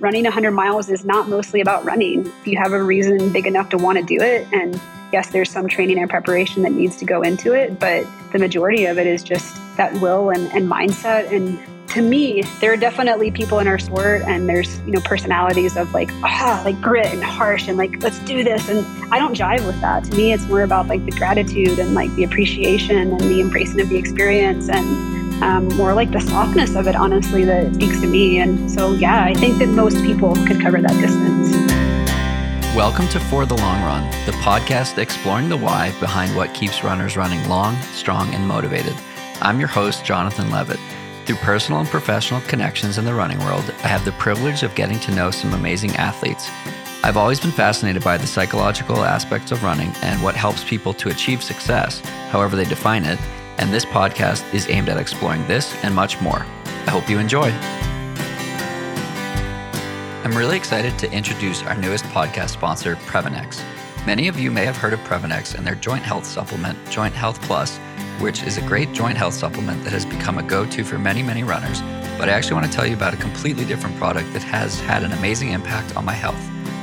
running 100 miles is not mostly about running. If you have a reason big enough to want to do it, and yes, there's some training and preparation that needs to go into it, but the majority of it is just that will and, and mindset and to me, there are definitely people in our sport, and there's you know personalities of like ah like grit and harsh and like let's do this, and I don't jive with that. To me, it's more about like the gratitude and like the appreciation and the embracing of the experience and um, more like the softness of it, honestly, that speaks to me. And so, yeah, I think that most people could cover that distance. Welcome to For the Long Run, the podcast exploring the why behind what keeps runners running long, strong, and motivated. I'm your host, Jonathan Levitt. Through personal and professional connections in the running world, I have the privilege of getting to know some amazing athletes. I've always been fascinated by the psychological aspects of running and what helps people to achieve success, however they define it, and this podcast is aimed at exploring this and much more. I hope you enjoy. I'm really excited to introduce our newest podcast sponsor, Previnex. Many of you may have heard of Previnex and their joint health supplement, Joint Health Plus, which is a great joint health supplement that has become a go to for many, many runners. But I actually want to tell you about a completely different product that has had an amazing impact on my health.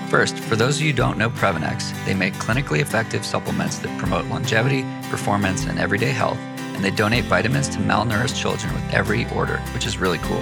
First, for those of you who don't know Previnex, they make clinically effective supplements that promote longevity, performance, and everyday health, and they donate vitamins to malnourished children with every order, which is really cool.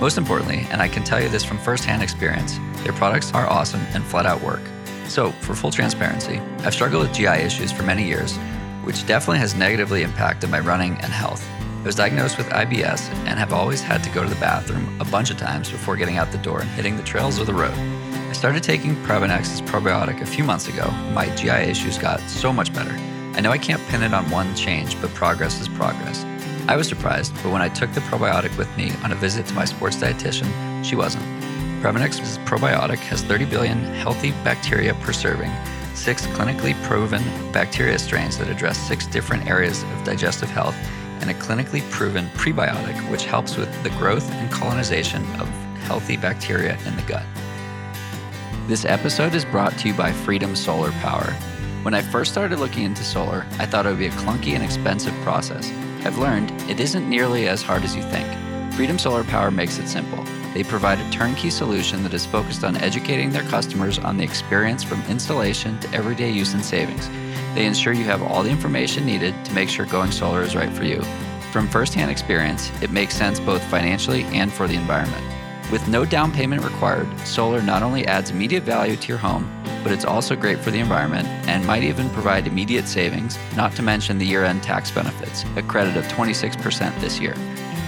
Most importantly, and I can tell you this from firsthand experience, their products are awesome and flat out work. So, for full transparency, I've struggled with GI issues for many years, which definitely has negatively impacted my running and health. I was diagnosed with IBS and have always had to go to the bathroom a bunch of times before getting out the door and hitting the trails or the road. I started taking Previnex's probiotic a few months ago. My GI issues got so much better. I know I can't pin it on one change, but progress is progress. I was surprised, but when I took the probiotic with me on a visit to my sports dietitian, she wasn't. Previnex's probiotic has 30 billion healthy bacteria per serving six clinically proven bacteria strains that address six different areas of digestive health, and a clinically proven prebiotic, which helps with the growth and colonization of healthy bacteria in the gut. This episode is brought to you by Freedom Solar Power. When I first started looking into solar, I thought it would be a clunky and expensive process. I've learned it isn't nearly as hard as you think. Freedom Solar Power makes it simple. They provide a turnkey solution that is focused on educating their customers on the experience from installation to everyday use and savings. They ensure you have all the information needed to make sure going solar is right for you. From firsthand experience, it makes sense both financially and for the environment. With no down payment required, solar not only adds immediate value to your home, but it's also great for the environment and might even provide immediate savings, not to mention the year end tax benefits, a credit of 26% this year.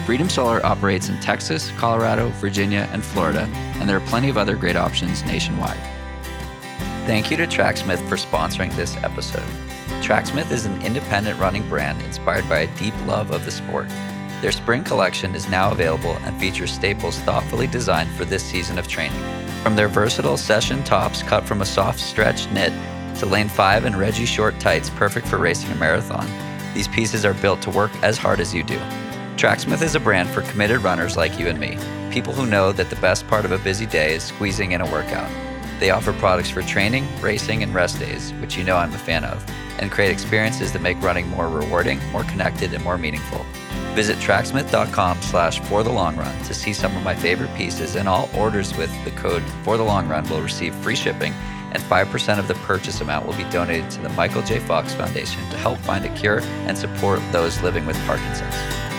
Freedom Solar operates in Texas, Colorado, Virginia, and Florida, and there are plenty of other great options nationwide. Thank you to Tracksmith for sponsoring this episode. Tracksmith is an independent running brand inspired by a deep love of the sport. Their spring collection is now available and features staples thoughtfully designed for this season of training. From their versatile session tops cut from a soft stretch knit to lane 5 and Reggie short tights perfect for racing a marathon, these pieces are built to work as hard as you do. Tracksmith is a brand for committed runners like you and me, people who know that the best part of a busy day is squeezing in a workout. They offer products for training, racing, and rest days, which you know I'm a fan of, and create experiences that make running more rewarding, more connected, and more meaningful. Visit tracksmith.com slash for the long run to see some of my favorite pieces, and all orders with the code for the long run will receive free shipping, and 5% of the purchase amount will be donated to the Michael J. Fox Foundation to help find a cure and support those living with Parkinson's.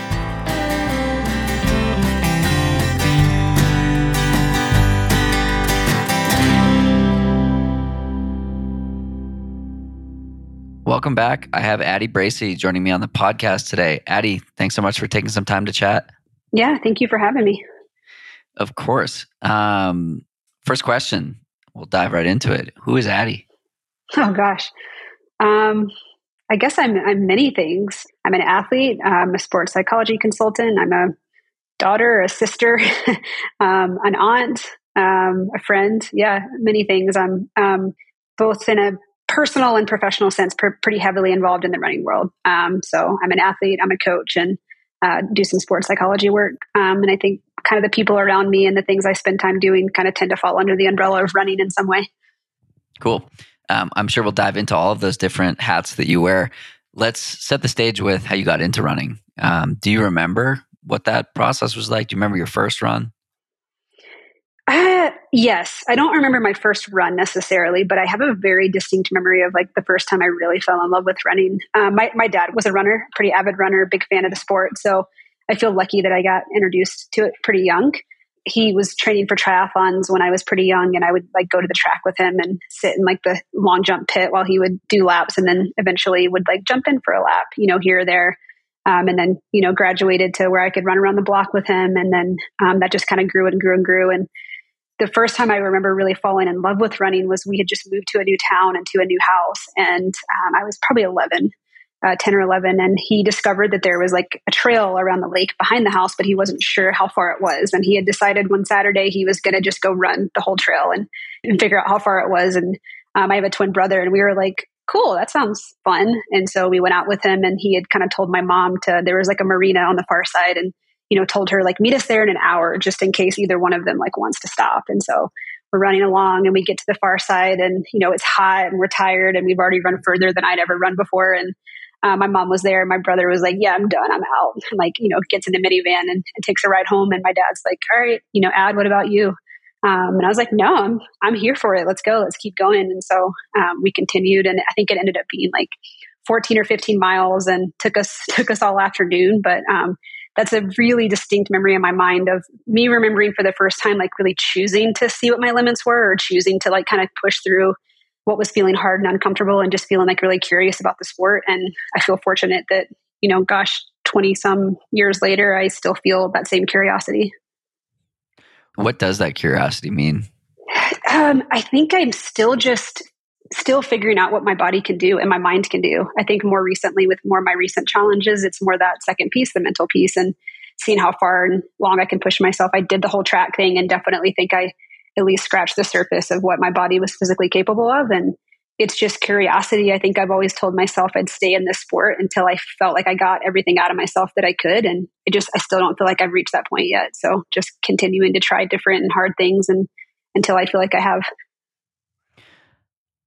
Welcome back. I have Addie Bracy joining me on the podcast today. Addie, thanks so much for taking some time to chat. Yeah, thank you for having me. Of course. Um, first question, we'll dive right into it. Who is Addie? Oh gosh, um, I guess I'm I'm many things. I'm an athlete. I'm a sports psychology consultant. I'm a daughter, a sister, um, an aunt, um, a friend. Yeah, many things. I'm um, both in a personal and professional sense, pr- pretty heavily involved in the running world. Um, so I'm an athlete, I'm a coach, and uh, do some sports psychology work. Um, and I think kind of the people around me and the things I spend time doing kind of tend to fall under the umbrella of running in some way. Cool. Um, I'm sure we'll dive into all of those different hats that you wear. Let's set the stage with how you got into running. Um, do you remember what that process was like? Do you remember your first run? Uh, yes. I don't remember my first run necessarily, but I have a very distinct memory of like the first time I really fell in love with running. Um, my, my dad was a runner, pretty avid runner, big fan of the sport. So I feel lucky that I got introduced to it pretty young. He was training for triathlons when I was pretty young, and I would like go to the track with him and sit in like the long jump pit while he would do laps, and then eventually would like jump in for a lap, you know, here or there. Um, and then you know graduated to where I could run around the block with him, and then um, that just kind of grew and grew and grew. And the first time I remember really falling in love with running was we had just moved to a new town and to a new house, and um, I was probably eleven, uh, 10 or 11 and he discovered that there was like a trail around the lake behind the house but he wasn't sure how far it was and he had decided one saturday he was going to just go run the whole trail and, and figure out how far it was and um, i have a twin brother and we were like cool that sounds fun and so we went out with him and he had kind of told my mom to there was like a marina on the far side and you know told her like meet us there in an hour just in case either one of them like wants to stop and so we're running along and we get to the far side and you know it's hot and we're tired and we've already run further than i'd ever run before and uh, my mom was there. My brother was like, "Yeah, I'm done. I'm out." And like, you know, gets in the minivan and, and, takes a ride home. And my dad's like, "All right, you know, Ad, what about you?" Um, and I was like, "No, I'm I'm here for it. Let's go. Let's keep going." And so um, we continued, and I think it ended up being like 14 or 15 miles, and took us took us all afternoon. But um, that's a really distinct memory in my mind of me remembering for the first time, like really choosing to see what my limits were, or choosing to like kind of push through what was feeling hard and uncomfortable and just feeling like really curious about the sport. And I feel fortunate that, you know, gosh, 20 some years later, I still feel that same curiosity. What does that curiosity mean? Um, I think I'm still just still figuring out what my body can do and my mind can do. I think more recently with more of my recent challenges, it's more that second piece, the mental piece and seeing how far and long I can push myself. I did the whole track thing and definitely think I at least scratched the surface of what my body was physically capable of. And it's just curiosity. I think I've always told myself I'd stay in this sport until I felt like I got everything out of myself that I could. And it just, I still don't feel like I've reached that point yet. So just continuing to try different and hard things and until I feel like I have.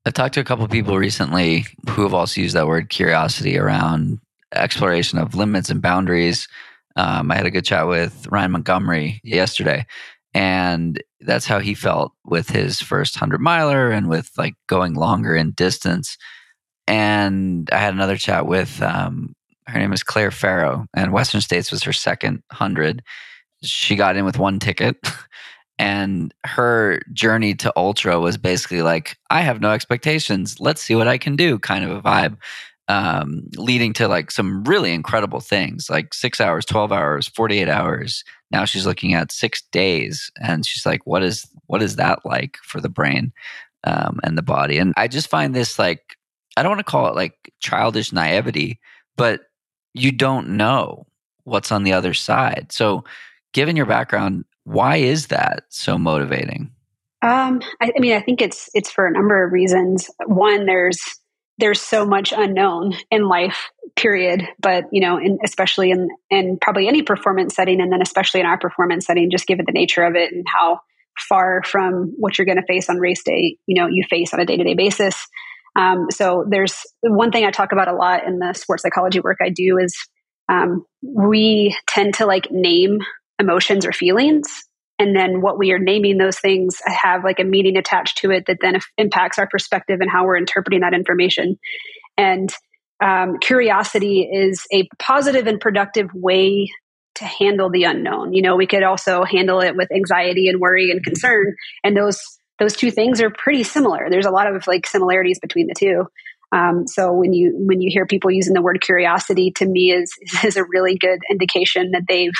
I talked to a couple people recently who have also used that word curiosity around exploration of limits and boundaries. Um, I had a good chat with Ryan Montgomery yesterday, and that's how he felt with his first 100 miler and with like going longer in distance and i had another chat with um, her name is claire farrow and western states was her second 100 she got in with one ticket and her journey to ultra was basically like i have no expectations. Let's see what i can do kind of a vibe um, leading to like some really incredible things like six hours 12 hours 48 hours. Now she's looking at six days and she's like what is what is that like for the brain um, and the body? And i just find this like i don't want to call it like childish naivety but you don't know what's on the other side. So given your background why is that so motivating? Um, I, I mean i think it's it's for a number of reasons. One there's there's so much unknown in life period. But you know in, especially in in probably any performance setting and then especially in our performance setting just given the nature of it and how far from what you're going to face on race day you know you face on a day-to-day basis. Um, so there's one thing i talk about a lot in the sports psychology work i do is um, we tend to like name emotions or feelings. And then what we are naming those things have like a meaning attached to it that then impacts our perspective and how we're interpreting that information. And um, curiosity is a positive and productive way to handle the unknown. You know we could also handle it with anxiety and worry and concern. And those those two things are pretty similar. There's a lot of like similarities between the two. Um, so when you when you hear people using the word curiosity to me is is a really good indication that they've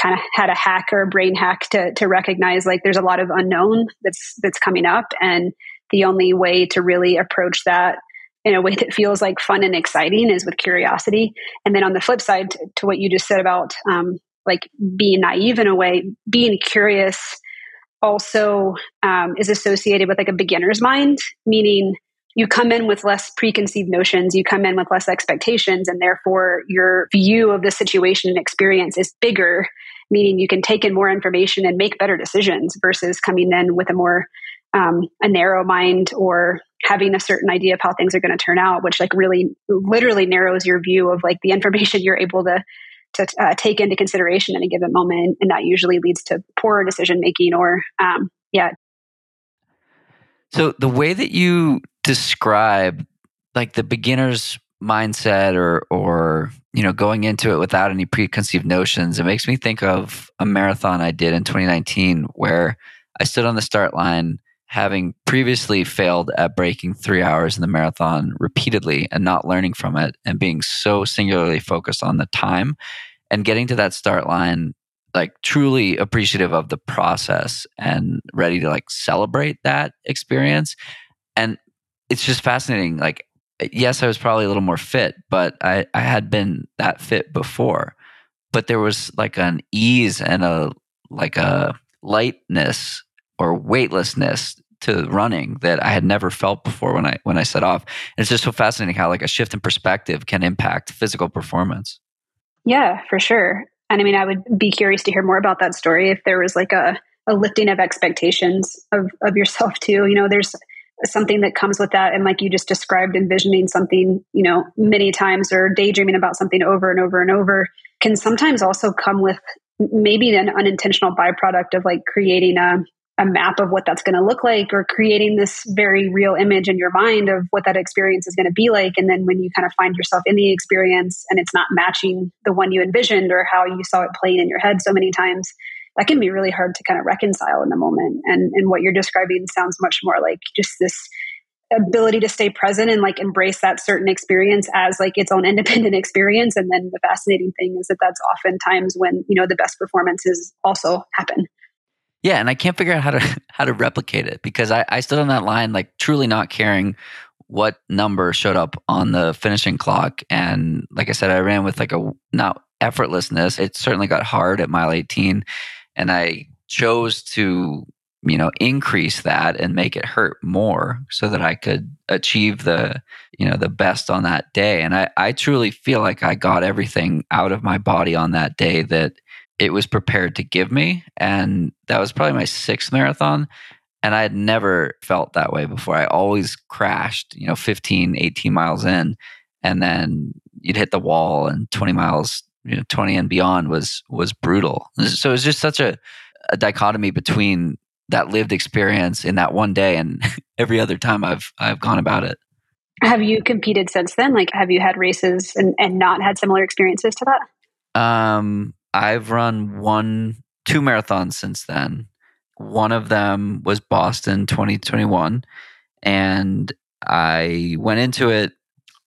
kind of had a hack or a brain hack to to recognize like there's a lot of unknown that's that's coming up. And the only way to really approach that in a way that feels like fun and exciting is with curiosity. And then on the flip side to, to what you just said about um, like being naive in a way being curious also um, is associated with like a beginner's mind meaning you come in with less preconceived notions, you come in with less expectations, and therefore your view of the situation and experience is bigger, meaning you can take in more information and make better decisions versus coming in with a more um, a narrow mind or having a certain idea of how things are going to turn out, which like really literally narrows your view of like the information you're able to to uh, take into consideration in a given moment, and that usually leads to poor decision making or um, yeah. So the way that you describe like the beginner's mindset or or you know going into it without any preconceived notions it makes me think of a marathon i did in 2019 where i stood on the start line having previously failed at breaking three hours in the marathon repeatedly and not learning from it and being so singularly focused on the time and getting to that start line like truly appreciative of the process and ready to like celebrate that experience. And it's just fascinating like yes i was probably a little more fit but i i had been that fit before but there was like an ease and a like a lightness or weightlessness to running that I had never felt before when I when I set off. And it's just so fascinating how like a shift in perspective can impact physical performance. Yeah, for sure. And I mean, I would be curious to hear more about that story if there was like a, a lifting of expectations of, of yourself too. You know, there's something that comes with that. And like you just described, envisioning something, you know, many times or daydreaming about something over and over and over can sometimes also come with maybe an unintentional byproduct of like creating a, a map of what that's going to look like or creating this very real image in your mind of what that experience is going to be like. And then when you kind of find yourself in the experience and it's not matching the one you envisioned or how you saw it playing in your head so many times, that can be really hard to kind of reconcile in the moment. And, and what you're describing sounds much more like just this ability to stay present and like embrace that certain experience as like its own independent experience and then the fascinating thing is that that's oftentimes when you know the best performances also happen yeah, and I can't figure out how to how to replicate it because I, I stood on that line like truly not caring what number showed up on the finishing clock. And like I said, I ran with like a not effortlessness. It certainly got hard at mile 18. And I chose to, you know, increase that and make it hurt more so that I could achieve the, you know, the best on that day. And I, I truly feel like I got everything out of my body on that day that it was prepared to give me. And that was probably my sixth marathon. And I had never felt that way before. I always crashed, you know, 15, 18 miles in. And then you'd hit the wall and 20 miles, you know, 20 and beyond was was brutal. So it was just such a, a dichotomy between that lived experience in that one day and every other time I've I've gone about it. Have you competed since then? Like have you had races and, and not had similar experiences to that? Um I've run one, two marathons since then. One of them was Boston 2021. And I went into it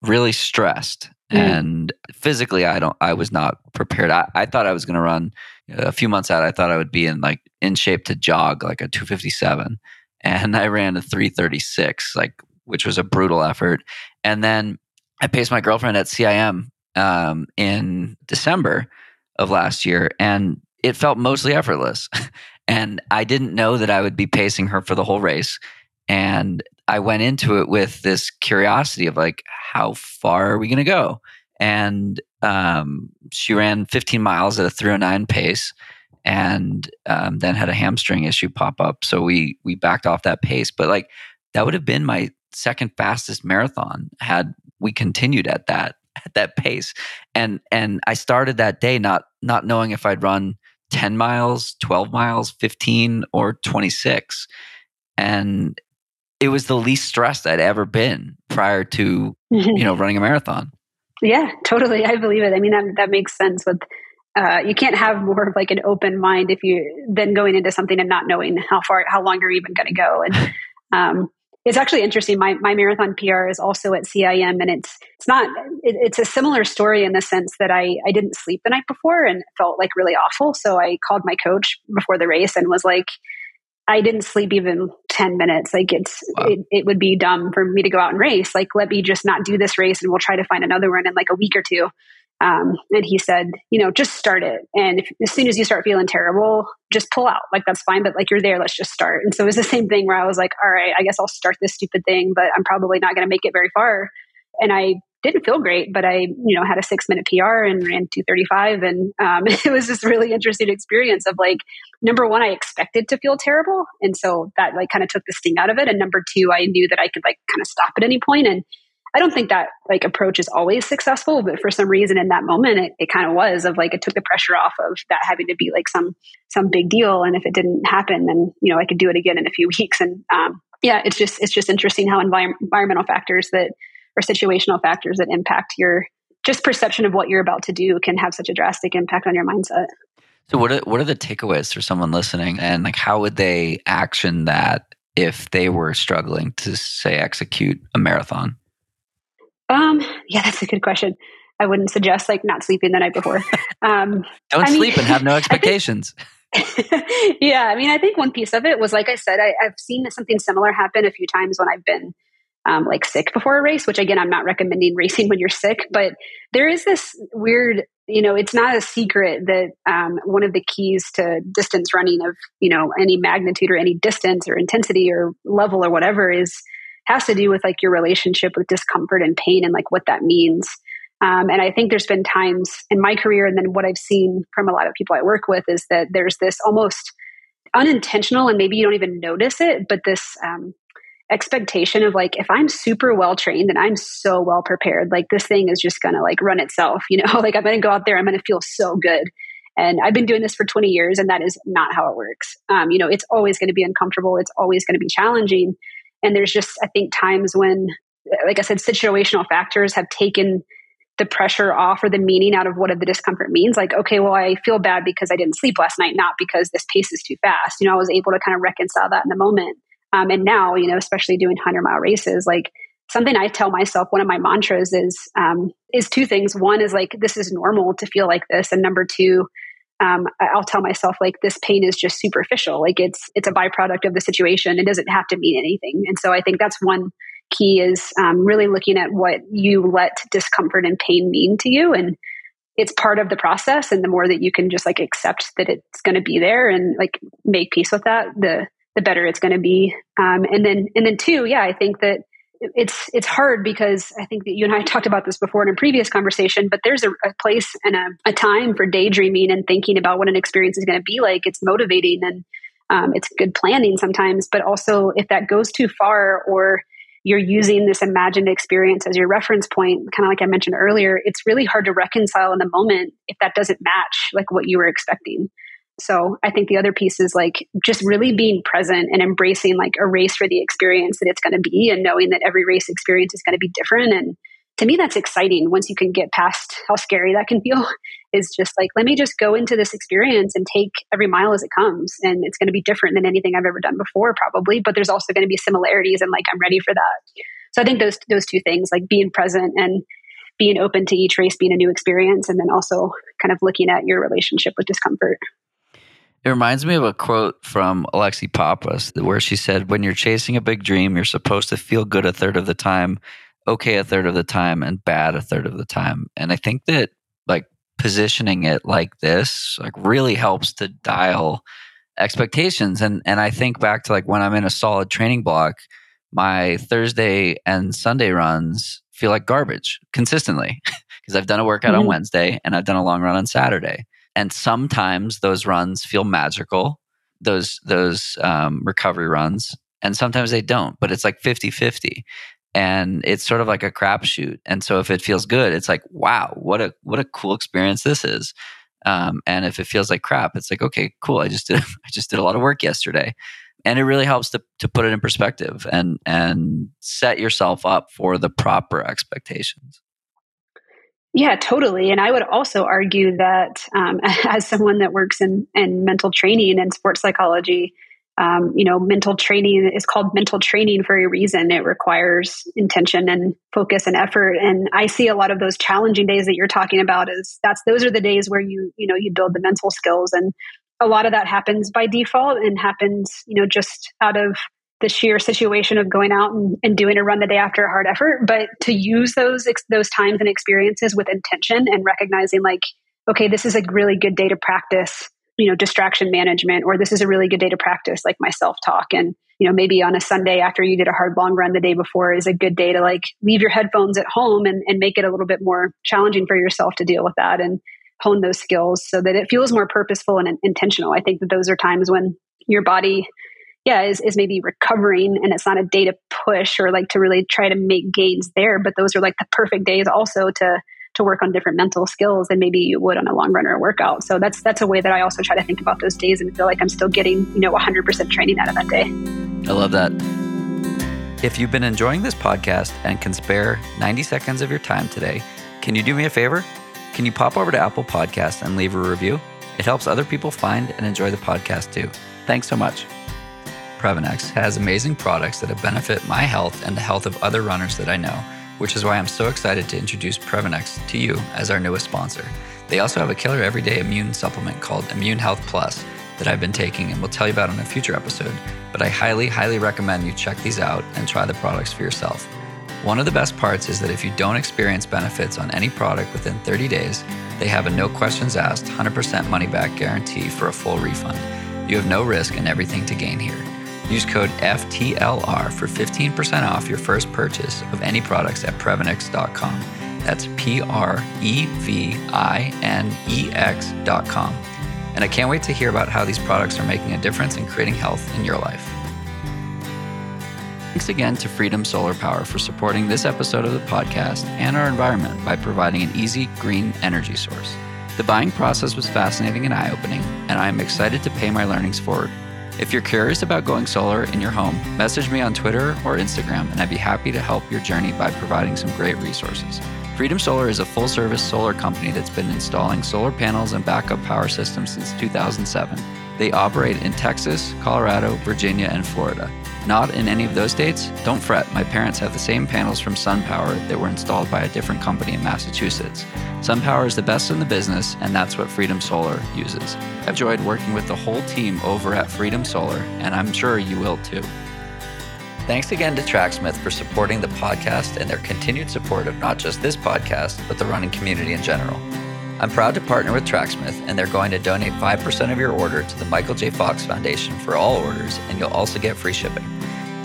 really stressed. Mm. And physically, I don't, I was not prepared. I, I thought I was going to run a few months out. I thought I would be in like in shape to jog like a 257. And I ran a 336, like, which was a brutal effort. And then I paced my girlfriend at CIM um, in December of last year, and it felt mostly effortless. and I didn't know that I would be pacing her for the whole race. And I went into it with this curiosity of like, how far are we going to go? And um, she ran 15 miles at a 309 pace and um, then had a hamstring issue pop up. So we we backed off that pace. But like that would have been my second fastest marathon had we continued at that at that pace. And and I started that day not not knowing if I'd run 10 miles, 12 miles, 15 or 26. And it was the least stressed I'd ever been prior to, you know, running a marathon. Yeah, totally. I believe it. I mean, that, that makes sense with, uh, you can't have more of like an open mind if you then going into something and not knowing how far, how long you're even going to go. And, um, it's actually interesting. My, my marathon PR is also at CIM, and it's it's not it, it's a similar story in the sense that I I didn't sleep the night before and felt like really awful. So I called my coach before the race and was like, I didn't sleep even ten minutes. Like it's wow. it, it would be dumb for me to go out and race. Like let me just not do this race, and we'll try to find another one in like a week or two. Um, and he said, you know, just start it. And if, as soon as you start feeling terrible, just pull out. Like, that's fine, but like you're there, let's just start. And so it was the same thing where I was like, all right, I guess I'll start this stupid thing, but I'm probably not going to make it very far. And I didn't feel great, but I, you know, had a six minute PR and ran 235. And um, it was this really interesting experience of like, number one, I expected to feel terrible. And so that like kind of took the sting out of it. And number two, I knew that I could like kind of stop at any point. And I don't think that like approach is always successful, but for some reason in that moment it, it kind of was of like it took the pressure off of that having to be like some some big deal. And if it didn't happen, then you know I could do it again in a few weeks. And um, yeah, it's just it's just interesting how envir- environmental factors that or situational factors that impact your just perception of what you're about to do can have such a drastic impact on your mindset. So what are, what are the takeaways for someone listening and like how would they action that if they were struggling to say execute a marathon? Um, yeah, that's a good question. I wouldn't suggest like not sleeping the night before. Um, Don't I sleep mean, and have no expectations. yeah, I mean, I think one piece of it was like I said, I, have seen something similar happen a few times when I've been um, like sick before a race. Which again, I'm not recommending racing when you're sick, but there is this weird, you know, it's not a secret that um, one of the keys to distance running of you know any magnitude or any distance or intensity or level or whatever is has to do with like your relationship with discomfort and pain and like what that means. Um, and I think there's been times in my career, and then what I've seen from a lot of people I work with is that there's this almost unintentional, and maybe you don't even notice it, but this um, expectation of like, if I'm super well trained and I'm so well prepared, like this thing is just gonna like run itself, you know, like I'm gonna go out there, I'm gonna feel so good. And I've been doing this for 20 years, and that is not how it works. Um, you know, it's always to be uncomfortable. It's always to be challenging. And there's just, I think, times when, like I said, situational factors have taken the pressure off or the meaning out of what the discomfort means. Like, okay, well, I feel bad because I didn't sleep last night, not because this pace is too fast. You know, I was able to kind of reconcile that in the moment. Um, and now, you know, especially doing 100 mile races, like something I tell myself, one of my mantras is, um, is two things. One is like, this is normal to feel like this. And number two, um, I'll tell myself like this pain is just superficial. Like it's it's a byproduct of the situation. It doesn't have to mean anything. And so I think that's one key is um, really looking at what you let discomfort and pain mean to you, and it's part of the process. And the more that you can just like accept that it's going to be there and like make peace with that, the the better it's going to be. Um, and then and then two, yeah, I think that it's it's hard because I think that you and I talked about this before in a previous conversation, but there's a, a place and a, a, time for daydreaming and thinking about what an experience is going to be like. It's motivating and um, it's good planning sometimes, but also if that goes too far or you're using this imagined experience as your reference point, kind of like I mentioned earlier, it's really hard to reconcile in the moment if that doesn't match like what you were expecting. So I think the other piece is like just really being present and embracing like a race for the experience that it's going to be and knowing that every race experience is going to be different. And to me, that's exciting once you can get past how scary that can feel. Is just like, let me just go into this experience and take every mile as it comes. And it's going to be different than anything I've ever done before, probably, but there's also going to be similarities and like I'm ready for that. So I think those those two things, like being present and being open to each race being a new experience, and then also kind of looking at your relationship with discomfort. It reminds me of a quote from Alexi Pappas where she said, When you're chasing a big dream, you're supposed to feel good a third of the time, okay a third of the time, and bad a third of the time. And I think that like positioning it like this like really helps to dial expectations. And and I think back to like when I'm in a solid training block, my Thursday and Sunday runs feel like garbage consistently because I've done a workout mm-hmm. on Wednesday and I've done a long run on Saturday and sometimes those runs feel magical those those um, recovery runs and sometimes they don't but it's like 50 50 and it's sort of like a crapshoot. And so if it feels good it's like wow what a what a cool experience this is. Um, and if it feels like crap it's like okay cool i just did i just did a lot of work yesterday. And it really helps to, to put it in perspective and and set yourself up for the proper expectations yeah, totally. And I would also argue that um, as someone that works in, in mental training and sports psychology, um, you know, mental training is called mental training for a reason. It requires intention and focus and effort. And I see a lot of those challenging days that you're talking about is that's those are the days where you you know you build the mental skills and a lot of that happens by default and happens you know just out of the sheer situation of going out and, and, doing a run the day after a hard effort, but to use those those times and experiences with intention and recognizing like, okay, this is a really good day to practice, you know, distraction management, or this is a really good day to practice like my self talk. And you know, maybe on a Sunday after you did a hard long run the day before is a good day to like leave your headphones at home and, and make it a little bit more challenging for yourself to deal with that and hone those skills so that it feels more purposeful and intentional. I think that those are times when your body yeah, is, is maybe recovering and it's not a day to push or like to really try to make gains there. But those are like the perfect days also to to work on different mental skills than maybe you would on a long run or a workout. So that's that's a way that I also try to think about those days and feel like I'm still getting, you know, 100% training out of that day. I love that. If you've been enjoying this podcast and can spare 90 seconds of your time today, can you do me a favor? Can you pop over to Apple Podcasts and leave a review? It helps other people find and enjoy the podcast too. Thanks so much. Previnex has amazing products that benefit my health and the health of other runners that I know, which is why I'm so excited to introduce Previnex to you as our newest sponsor. They also have a killer everyday immune supplement called Immune Health Plus that I've been taking and will tell you about in a future episode, but I highly, highly recommend you check these out and try the products for yourself. One of the best parts is that if you don't experience benefits on any product within 30 days, they have a no questions asked 100% money back guarantee for a full refund. You have no risk and everything to gain here. Use code FTLR for 15% off your first purchase of any products at Previnex.com. That's P R E V I N E X.com. And I can't wait to hear about how these products are making a difference in creating health in your life. Thanks again to Freedom Solar Power for supporting this episode of the podcast and our environment by providing an easy green energy source. The buying process was fascinating and eye opening, and I am excited to pay my learnings forward. If you're curious about going solar in your home, message me on Twitter or Instagram, and I'd be happy to help your journey by providing some great resources. Freedom Solar is a full service solar company that's been installing solar panels and backup power systems since 2007. They operate in Texas, Colorado, Virginia, and Florida. Not in any of those states? Don't fret, my parents have the same panels from SunPower that were installed by a different company in Massachusetts. SunPower is the best in the business, and that's what Freedom Solar uses. I've enjoyed working with the whole team over at Freedom Solar, and I'm sure you will too. Thanks again to Tracksmith for supporting the podcast and their continued support of not just this podcast, but the running community in general. I'm proud to partner with Tracksmith, and they're going to donate 5% of your order to the Michael J. Fox Foundation for all orders, and you'll also get free shipping.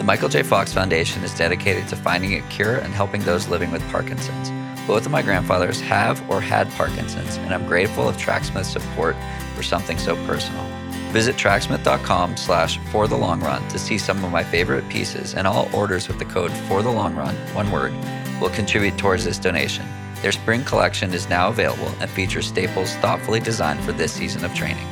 Michael J. Fox Foundation is dedicated to finding a cure and helping those living with Parkinson's. Both of my grandfathers have or had Parkinson's, and I'm grateful of Tracksmith's support for something so personal. Visit tracksmith.com slash for the long run to see some of my favorite pieces, and all orders with the code for the long run, one word, will contribute towards this donation. Their spring collection is now available and features staples thoughtfully designed for this season of training.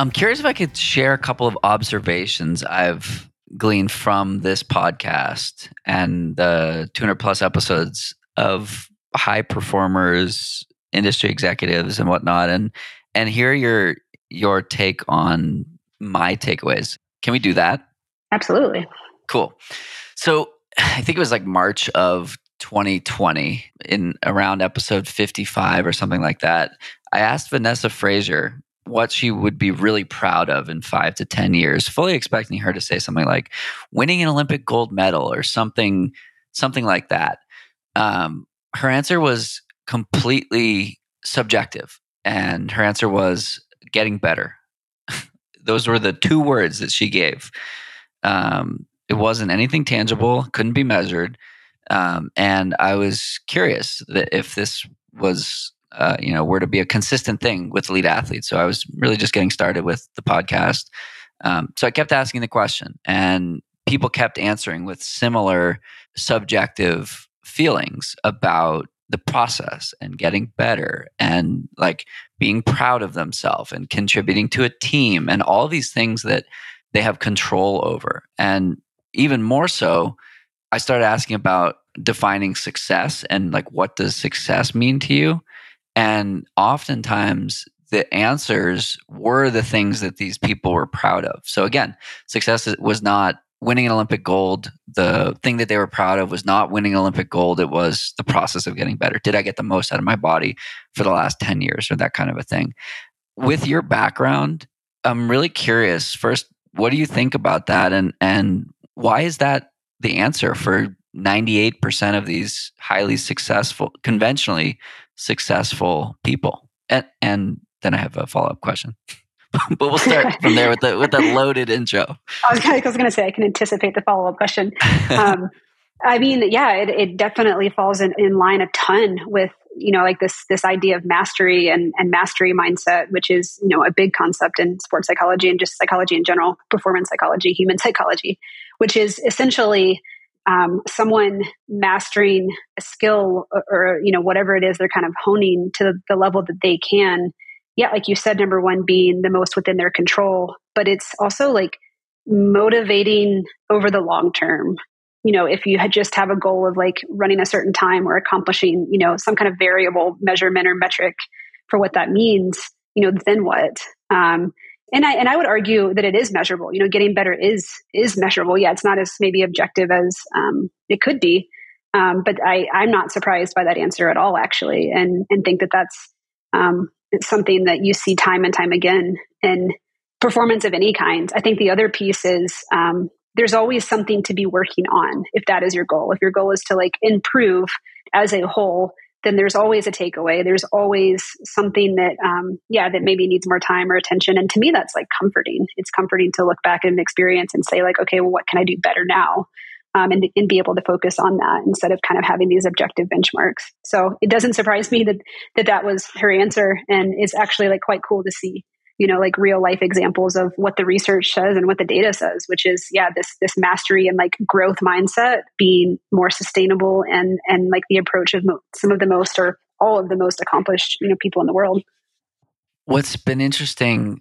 I'm curious if I could share a couple of observations I've gleaned from this podcast and the 200 plus episodes of high performers, industry executives, and whatnot, and and hear your your take on my takeaways. Can we do that? Absolutely. Cool. So I think it was like March of 2020 in around episode 55 or something like that. I asked Vanessa Fraser what she would be really proud of in five to 10 years, fully expecting her to say something like winning an Olympic gold medal or something, something like that. Um, her answer was completely subjective. And her answer was getting better. Those were the two words that she gave. Um, it wasn't anything tangible, couldn't be measured. Um, and I was curious that if this was uh, you know, were to be a consistent thing with elite athletes. So I was really just getting started with the podcast. Um, so I kept asking the question, and people kept answering with similar subjective feelings about the process and getting better and like being proud of themselves and contributing to a team and all these things that they have control over. And even more so, I started asking about defining success and like what does success mean to you? And oftentimes the answers were the things that these people were proud of. So again, success was not winning an Olympic gold. The thing that they were proud of was not winning Olympic gold. It was the process of getting better. Did I get the most out of my body for the last 10 years or that kind of a thing? With your background, I'm really curious. First, what do you think about that? And, and why is that the answer for 98% of these highly successful, conventionally successful people? And, and then I have a follow up question. but we'll start from there with the with the loaded intro. I was, going to say I can anticipate the follow up question. Um, I mean, yeah, it, it definitely falls in, in line a ton with you know, like this this idea of mastery and and mastery mindset, which is you know a big concept in sports psychology and just psychology in general, performance psychology, human psychology, which is essentially um, someone mastering a skill or, or, you know whatever it is they're kind of honing to the level that they can. Yeah, like you said, number one being the most within their control, but it's also like motivating over the long term you know, if you had just have a goal of like running a certain time or accomplishing, you know, some kind of variable measurement or metric for what that means, you know, then what? Um, and I and I would argue that it is measurable. You know, getting better is is measurable. Yeah, it's not as maybe objective as um, it could be, um, but I I'm not surprised by that answer at all, actually, and and think that that's um, something that you see time and time again in performance of any kind. I think the other piece is um, there's always something to be working on if that is your goal. If your goal is to like improve as a whole, then there's always a takeaway. There's always something that, um, yeah, that maybe needs more time or attention. And to me, that's like comforting. It's comforting to look back at an experience and say, like, okay, well, what can I do better now? Um, and, and be able to focus on that instead of kind of having these objective benchmarks. So it doesn't surprise me that that, that was her answer, and it's actually like quite cool to see you know like real life examples of what the research says and what the data says which is yeah this this mastery and like growth mindset being more sustainable and and like the approach of mo- some of the most or all of the most accomplished you know people in the world. What's been interesting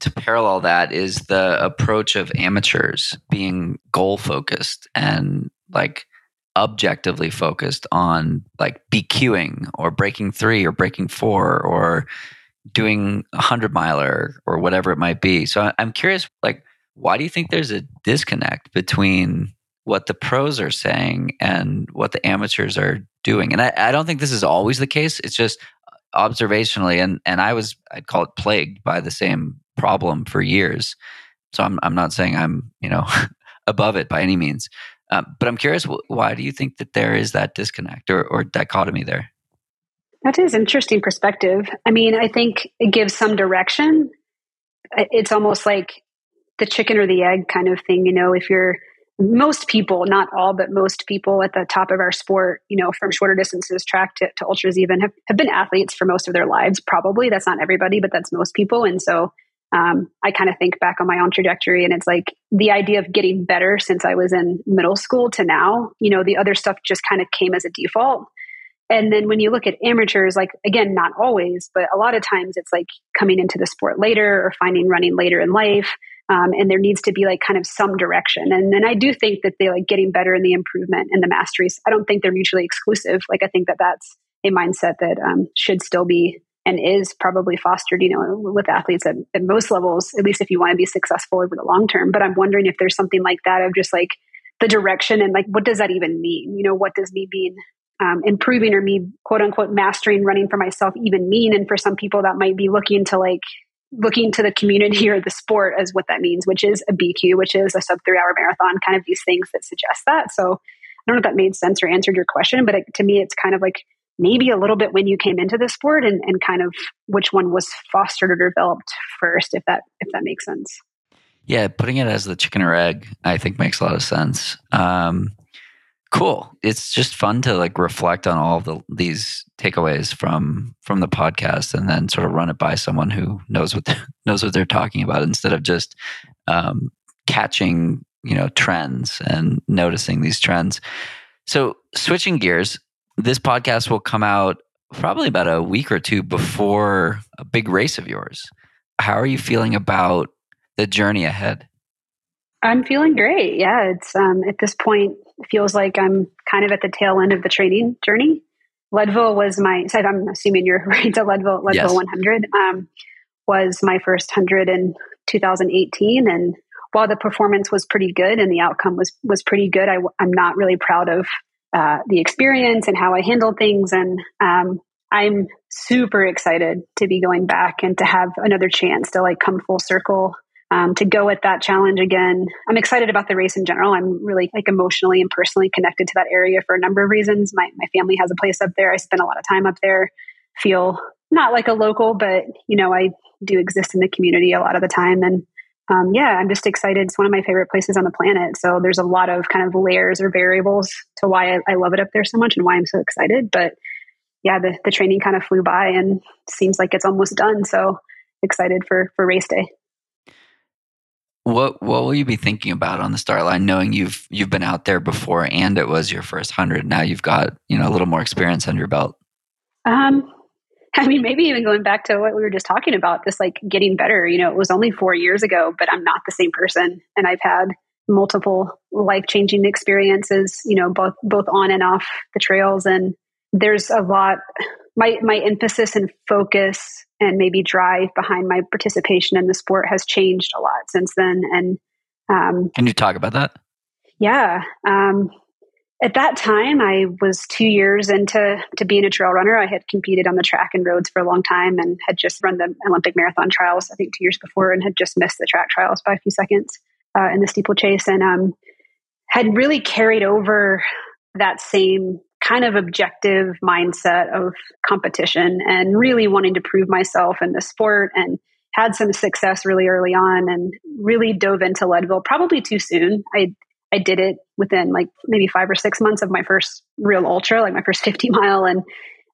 to parallel that is the approach of amateurs being goal focused and like objectively focused on like BQing or breaking three or breaking four or doing a hundred miler or whatever it might be. So I'm curious, like, why do you think there's a disconnect between what the pros are saying and what the amateurs are doing? And I, I don't think this is always the case. It's just observationally, and and I was I'd call it plagued by the same problem for years. So I'm I'm not saying I'm you know above it by any means, um, but I'm curious, why do you think that there is that disconnect or, or dichotomy there? That is interesting perspective. I mean, I think it gives some direction. It's almost like the chicken or the egg kind of thing. You know, if you're most people, not all, but most people at the top of our sport, you know, from shorter distances, track to, to ultras, even have, have been athletes for most of their lives. Probably that's not everybody, but that's most people. And so um, I kind of think back on my own trajectory, and it's like the idea of getting better since I was in middle school to now. You know, the other stuff just kind of came as a default. And then when you look at amateurs, like again, not always, but a lot of times it's like coming into the sport later or finding running later in life. Um, and there needs to be like kind of some direction. And then I do think that they like getting better in the improvement and the masteries. I don't think they're mutually exclusive. Like I think that that's a mindset that um, should still be and is probably fostered, you know, with athletes at, at most levels, at least if you want to be successful over the long term. But I'm wondering if there's something like that of just like the direction and like what does that even mean? You know, what does me being um, improving or me quote unquote mastering running for myself even mean. And for some people that might be looking to like looking to the community or the sport as what that means which is a bq which is a sub three hour marathon kind of these things that suggest that. So i don't know if that made sense or answered your question but it, to me it's kind of like maybe a little bit when you came into the sport and, and kind of which one was fostered or developed first if that if that makes sense. Yeah putting it as the chicken or egg i think makes a lot of sense. Um, Cool. It's just fun to like reflect on all the these takeaways from from the podcast and then sort of run it by someone who knows what knows what they're talking about instead of just um, catching you know trends and noticing these trends. So switching gears, this podcast will come out probably about a week or two before a big race of yours. How are you feeling about the journey ahead? I'm feeling great. Yeah, it's um, at this point feels like I'm kind of at the tail end of the training journey. Leadville was my. So I'm assuming you're right. The Leadville Leadville yes. 100 um, was my first hundred in 2018, and while the performance was pretty good and the outcome was was pretty good, I, am not really proud of uh, the experience and how I handled things. And um, I'm super excited to be going back and to have another chance to like come full circle um, to go at that challenge again. I'm excited about the race in general. I'm really like emotionally and personally connected to that area for a number of reasons. My my family has a place up there. I spend a lot of time up there. Feel not like a local, but you know, I do exist in the community a lot of the time. And um, yeah, I'm just excited. It's one of my favorite places on the planet. So there's a lot of kind of layers or variables to why I, I love it up there so much and why I'm so excited. But yeah, the, the training kind of flew by and seems like it's almost done. So excited for, for race day. What what will you be thinking about on the start line, knowing you've you've been out there before and it was your first hundred? Now you've got you know a little more experience under your belt. Um, I mean, maybe even going back to what we were just talking about, this like getting better. You know, it was only four years ago, but I'm not the same person, and I've had multiple life changing experiences. You know, both both on and off the trails, and there's a lot. My my emphasis and focus and maybe drive behind my participation in the sport has changed a lot since then. And um, can you talk about that? Yeah. Um, at that time, I was two years into to being a trail runner. I had competed on the track and roads for a long time and had just run the Olympic marathon trials, I think, two years before, and had just missed the track trials by a few seconds uh, in the steeplechase, and um, had really carried over that same kind of objective mindset of competition and really wanting to prove myself in the sport and had some success really early on and really dove into Leadville probably too soon. I I did it within like maybe five or six months of my first real ultra, like my first 50 mile. And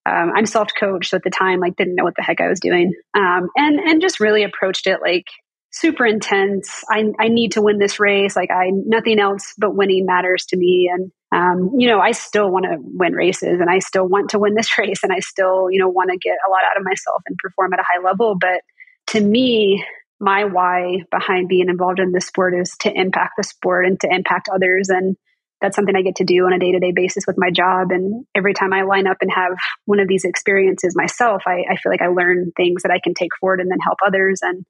um, I'm self coached. So at the time, like didn't know what the heck I was doing. Um, and, and just really approached it like super intense. I, I need to win this race. Like I, nothing else but winning matters to me. And, um, you know, I still want to win races and I still want to win this race and I still, you know, want to get a lot out of myself and perform at a high level. But to me, my why behind being involved in this sport is to impact the sport and to impact others. And that's something I get to do on a day to day basis with my job. And every time I line up and have one of these experiences myself, I, I, feel like I learn things that I can take forward and then help others. And,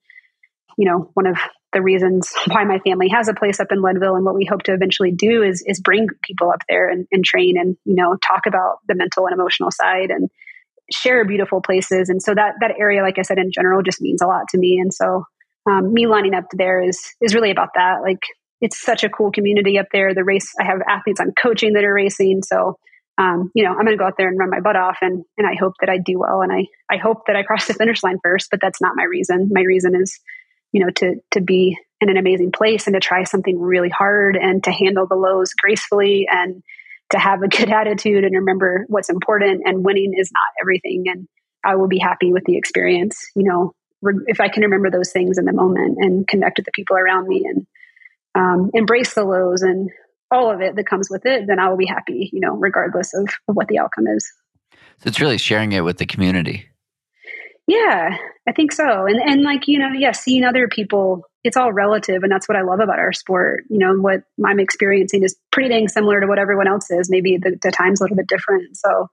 you know, one of the reasons why my family has a place up in Leadville and what we hope to eventually do is, is bring people up there and, and train and, you know, talk about the mental and emotional side and share beautiful places. And so that, that area, like I said, in general just means a lot to me. And so um, me lining up there is is really about that. Like it's such a cool community up there. The race, I have athletes I'm coaching that are racing, so um, you know I'm going to go out there and run my butt off, and and I hope that I do well, and I I hope that I cross the finish line first. But that's not my reason. My reason is you know to to be in an amazing place and to try something really hard and to handle the lows gracefully and to have a good attitude and remember what's important and winning is not everything and I will be happy with the experience. You know, if I can remember those things in the moment and connect with the people around me and um, embrace the lows and all of it that comes with it, then I will be happy, you know, regardless of, of what the outcome is. So it's really sharing it with the community. Yeah, I think so. And and like, you know, yeah, seeing other people, it's all relative and that's what I love about our sport. You know, what I'm experiencing is pretty dang similar to what everyone else is. Maybe the, the time's a little bit different. So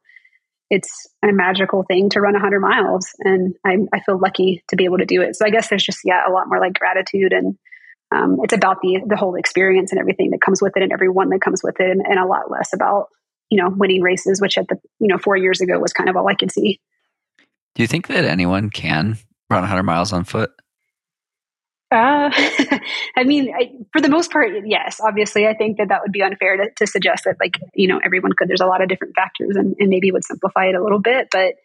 it's a magical thing to run 100 miles and I, I, feel lucky to be able to do it so i guess there's just yeah a lot more like gratitude and um, it's about the the whole experience and everything that comes with it and everyone that comes with it and, and, a lot less about you know winning races which at the you know four years ago was kind of all i could see do you think that anyone can run 100 miles on foot uh, I mean, I, for the most part, yes. Obviously, I think that that would be unfair to, to, suggest that, like, you know, everyone could. There's a lot of different factors, and, and maybe would simplify it a little bit. But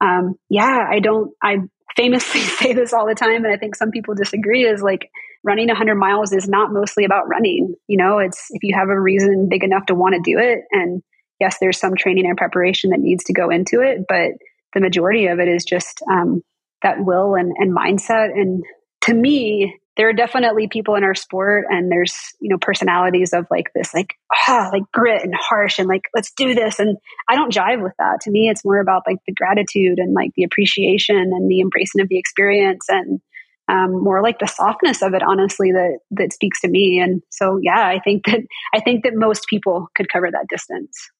um, yeah, I don't. I famously say this all the time, and I think some people disagree. Is like running 100 miles is not mostly about running. You know, it's if you have a reason big enough to want to do it, and yes, there's some training and preparation that needs to go into it, but the majority of it is just um, that will and, and mindset and to me, there are definitely people in our sport and there's, you know, personalities of like this, like, ah, like grit and harsh and like, let's do this. And I don't jive with that. To me, it's more about like the gratitude and like the appreciation and the embracing of the experience and um, more like the softness of it, honestly, that, that speaks to me. And so, yeah, I think that, I think that most people could cover that distance.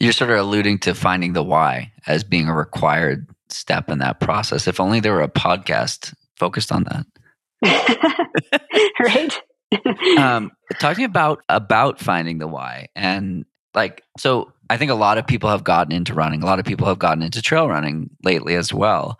You're sort of alluding to finding the why as being a required step in that process. If only there were a podcast focused on that. right. um, talking about about finding the why and like so i think a lot of people have gotten into running a lot of people have gotten into trail running lately as well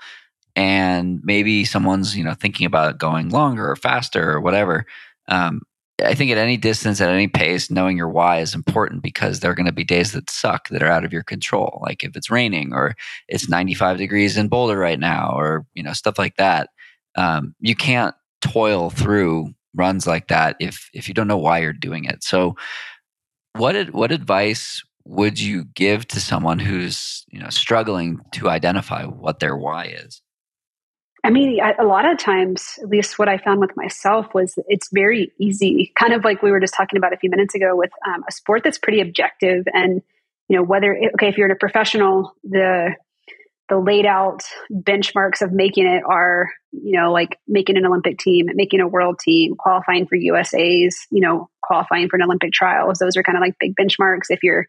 and maybe someone's you know thinking about going longer or faster or whatever um, i think at any distance at any pace knowing your why is important because there are going to be days that suck that are out of your control like if it's raining or it's 95 degrees in boulder right now or you know stuff like that um, you can't toil through runs like that if if you don't know why you're doing it. So, what what advice would you give to someone who's you know struggling to identify what their why is? I mean, a lot of times, at least what I found with myself was it's very easy, kind of like we were just talking about a few minutes ago with um, a sport that's pretty objective. And, you know, whether, okay, if you're in a professional, the, the laid out benchmarks of making it are, you know, like making an Olympic team, making a world team, qualifying for USAs, you know, qualifying for an Olympic trials. Those are kind of like big benchmarks. If you're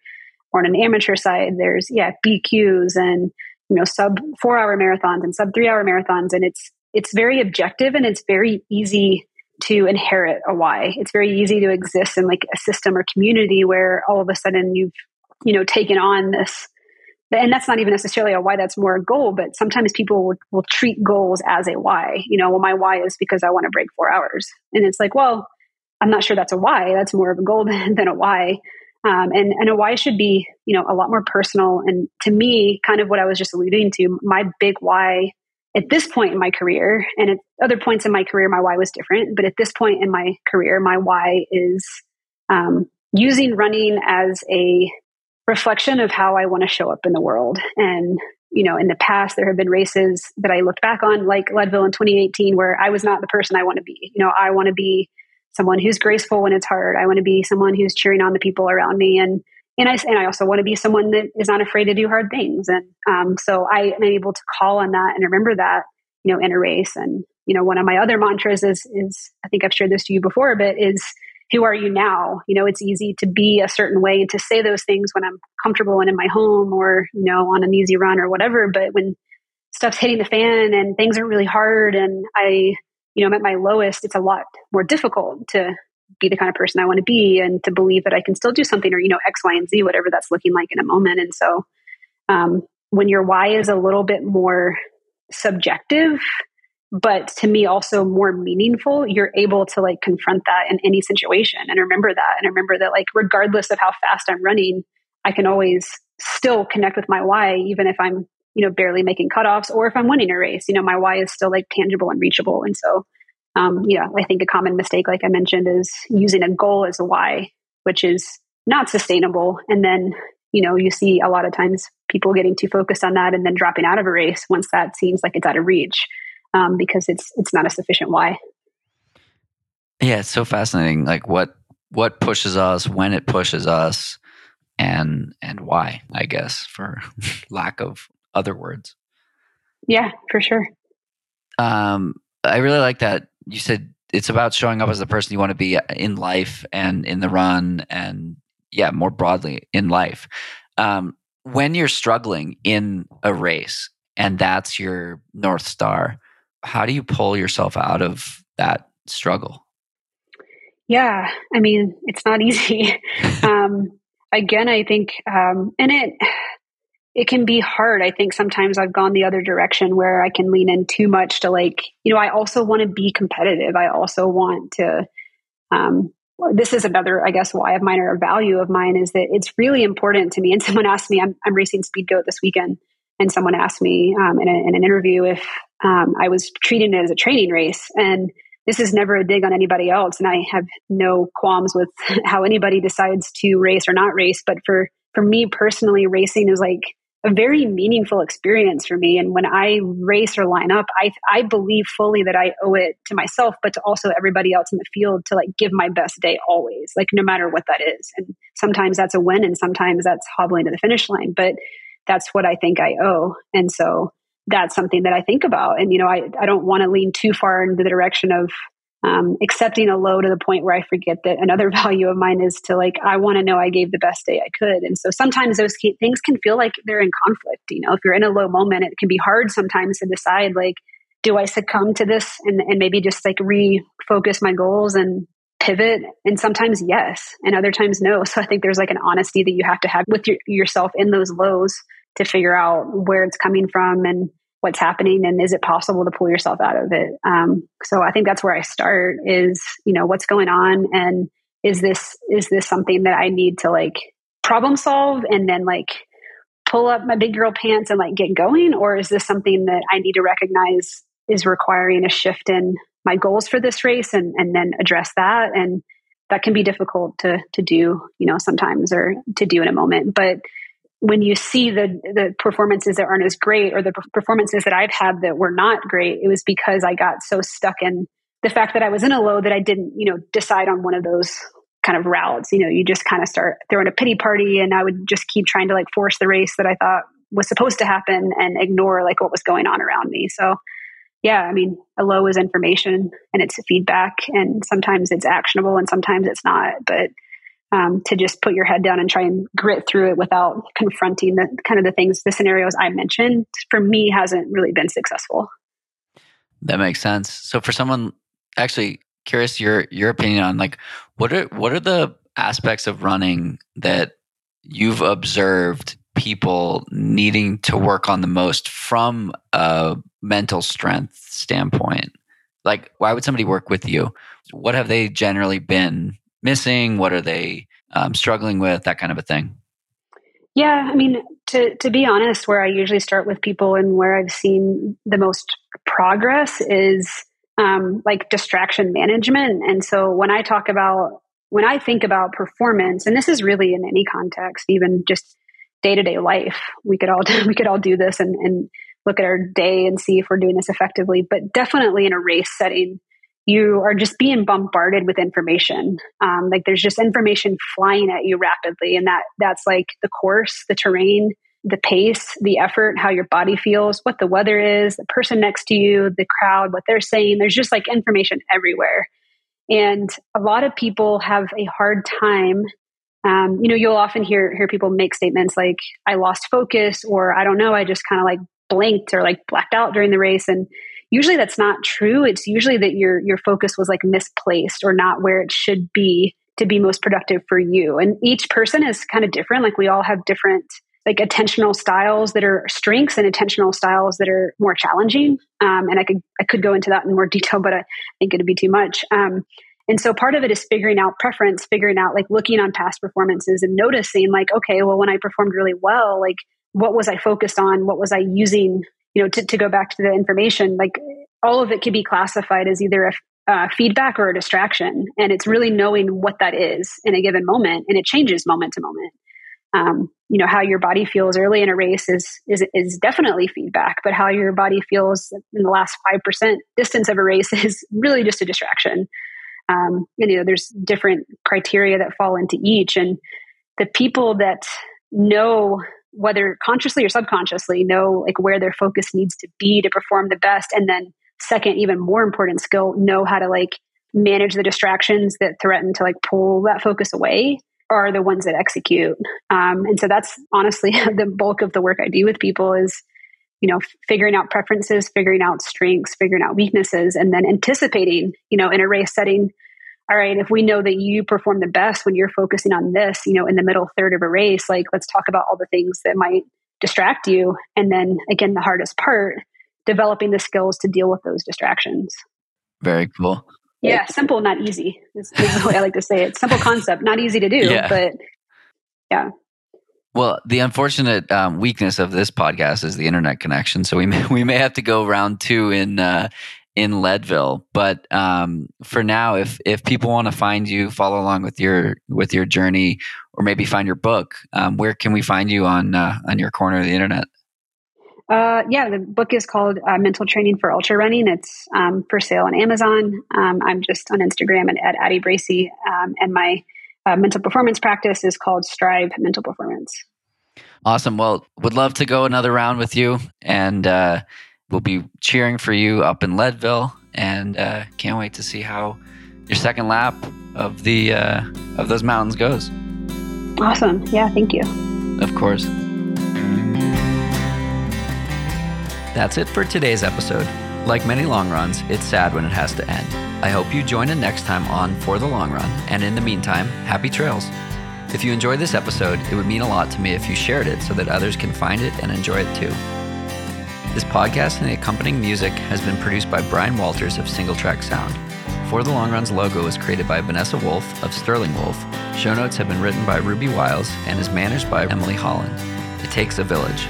on an amateur side, there's, yeah, BQs and, you know sub four hour marathons and sub three hour marathons and it's it's very objective and it's very easy to inherit a why. It's very easy to exist in like a system or community where all of a sudden you've you know taken on this and that's not even necessarily a why that's more a goal but sometimes people will, will treat goals as a why. You know well my why is because i want to break four hours. And it's like well i'm not sure that's a why that's more of a goal than, than a why um, and, and a why should be, you know, a lot more personal. And to me, kind of what I was just alluding to, my big why at this point in my career, and at other points in my career, my why was different. But at this point in my career, my why is um, using running as a reflection of how I want to show up in the world. And, you know, in the past, there have been races that I looked back on, like Leadville in 2018, where I was not the person I want to be. You know, I want to be someone who's graceful when it's hard. I want to be someone who's cheering on the people around me, and and I and I also want to be someone that is not afraid to do hard things. And um, so I am able to call on that and remember that you know in a race. And you know, one of my other mantras is is I think I've shared this to you before, but is who are you now? You know, it's easy to be a certain way and to say those things when I'm comfortable and in my home or you know on an easy run or whatever. But when stuff's hitting the fan and things are really hard and I you know, I'm at my lowest, it's a lot more difficult to be the kind of person I want to be and to believe that I can still do something or, you know, X, Y, and Z, whatever that's looking like in a moment. And so um, when your why is a little bit more subjective, but to me also more meaningful, you're able to like confront that in any situation and remember that. And remember that, like, regardless of how fast I'm running, I can always still connect with my why, even if I'm you know, barely making cutoffs or if I'm winning a race, you know, my why is still like tangible and reachable. And so, um, yeah, I think a common mistake, like I mentioned, is using a goal as a why, which is not sustainable. And then, you know, you see a lot of times people getting too focused on that and then dropping out of a race once that seems like it's out of reach um, because it's it's not a sufficient why. Yeah, it's so fascinating. Like what what pushes us, when it pushes us, and and why, I guess, for lack of other words. Yeah, for sure. Um, I really like that you said it's about showing up as the person you want to be in life and in the run, and yeah, more broadly in life. Um, when you're struggling in a race and that's your north star, how do you pull yourself out of that struggle? Yeah, I mean, it's not easy. um, again, I think, um, and it it can be hard. I think sometimes I've gone the other direction where I can lean in too much to like, you know, I also want to be competitive. I also want to, um, this is another, I guess, why of mine or a value of mine is that it's really important to me. And someone asked me, I'm, I'm racing Speed Goat this weekend, and someone asked me um, in, a, in, an interview if um, I was treating it as a training race. And this is never a dig on anybody else. And I have no qualms with how anybody decides to race or not race. But for, for me personally, racing is like a very meaningful experience for me. And when I race or line up, I, I believe fully that I owe it to myself, but to also everybody else in the field to like give my best day always, like no matter what that is. And sometimes that's a win and sometimes that's hobbling to the finish line, but that's what I think I owe. And so that's something that I think about. And, you know, I, I don't want to lean too far into the direction of um, accepting a low to the point where I forget that another value of mine is to like, I want to know I gave the best day I could. And so sometimes those things can feel like they're in conflict. You know, if you're in a low moment, it can be hard sometimes to decide like, do I succumb to this and, and maybe just like refocus my goals and pivot? And sometimes yes, and other times no. So I think there's like an honesty that you have to have with your, yourself in those lows to figure out where it's coming from and what's happening and is it possible to pull yourself out of it? Um, so i think that's where i start is you know what's going on and is this is this something that i need to like problem solve and then like pull up my big girl pants and like get going? Or is this something that i need to recognize is requiring a shift in my goals for this race and and then address that? And that can be difficult to to do, you know, sometimes or to do in a moment. But when you see the the performances that aren't as great or the performances that I've had that were not great, it was because I got so stuck in the fact that I was in a low that I didn't, you know, decide on one of those kind of routes. You know, you just kind of start throwing a pity party and I would just keep trying to like force the race that I thought was supposed to happen and ignore like what was going on around me. So yeah, I mean, a low is information and it's feedback and sometimes it's actionable and sometimes it's not. But um, to just put your head down and try and grit through it without confronting the kind of the things, the scenarios I mentioned, for me hasn't really been successful. That makes sense. So for someone actually curious your your opinion on like what are what are the aspects of running that you've observed people needing to work on the most from a mental strength standpoint? Like why would somebody work with you? What have they generally been missing? What are they um, struggling with? That kind of a thing. Yeah, I mean, to to be honest, where I usually start with people and where I've seen the most progress is um, like distraction management. And so when I talk about when I think about performance, and this is really in any context, even just day to day life, we could all we could all do this and, and look at our day and see if we're doing this effectively. But definitely in a race setting, you are just being bombarded with information. Um, like there's just information flying at you rapidly, and that that's like the course, the terrain, the pace, the effort, how your body feels, what the weather is, the person next to you, the crowd, what they're saying. There's just like information everywhere, and a lot of people have a hard time. Um, you know, you'll often hear hear people make statements like, "I lost focus," or "I don't know, I just kind of like blinked or like blacked out during the race," and usually that's not true. It's usually that your your focus was like misplaced or not where it should be to be most productive for you. And each person is kind of different. Like we all have different like attentional styles that are strengths and attentional styles that are more challenging. Um, and i could i could go into that in more detail but i think it'd be too much. Um, and so part of it is figuring out preference figuring out like looking on past performances and noticing like okay well when i performed really well like what was i focused on? What was i using you know, to, to go back to the information, like all of it can be classified as either a uh, feedback or a distraction. And it's really knowing what that is in a given moment. And it changes moment to moment. Um, you know, how your body feels early in a race is, is, is definitely feedback, but how your body feels in the last 5% distance of a race is really just a distraction. Um, and, you know, there's different criteria that fall into each. And the people that know whether consciously or subconsciously know like where their focus needs to be to perform the best. And then second even more important skill know how to like manage the distractions that threaten to like pull that focus away are the ones that execute. Um, and so that's honestly the bulk of the work i do with people is you know figuring out preferences figuring out strengths figuring out weaknesses and then anticipating you know in a race setting all right, if we know that you perform the best when you're focusing on this, you know, in the middle third of a race, like let's talk about all the things that might distract you. And then again, the hardest part, developing the skills to deal with those distractions. Very cool. Yeah, simple, not easy is, is the way I like to say it. Simple concept, not easy to do, yeah. but yeah. Well, the unfortunate um, weakness of this podcast is the internet connection. So we may, we may have to go round two in uh, in Leadville. But um, for now, if if people want to find you, follow along with your with your journey, or maybe find your book, um, where can we find you on uh, on your corner of the internet? Uh, yeah, the book is called uh, Mental Training for Ultra Running. It's um, for sale on Amazon. Um, I'm just on Instagram and at Addie Bracy, um, and my uh, mental performance practice is called Strive Mental Performance. Awesome. Well, would love to go another round with you, and uh, We'll be cheering for you up in Leadville, and uh, can't wait to see how your second lap of the uh, of those mountains goes. Awesome! Yeah, thank you. Of course. That's it for today's episode. Like many long runs, it's sad when it has to end. I hope you join in next time on For the Long Run, and in the meantime, happy trails. If you enjoyed this episode, it would mean a lot to me if you shared it so that others can find it and enjoy it too. This podcast and the accompanying music has been produced by Brian Walters of Single Track Sound. For the Long Run's logo was created by Vanessa Wolf of Sterling Wolf. Show notes have been written by Ruby Wiles and is managed by Emily Holland. It takes a village.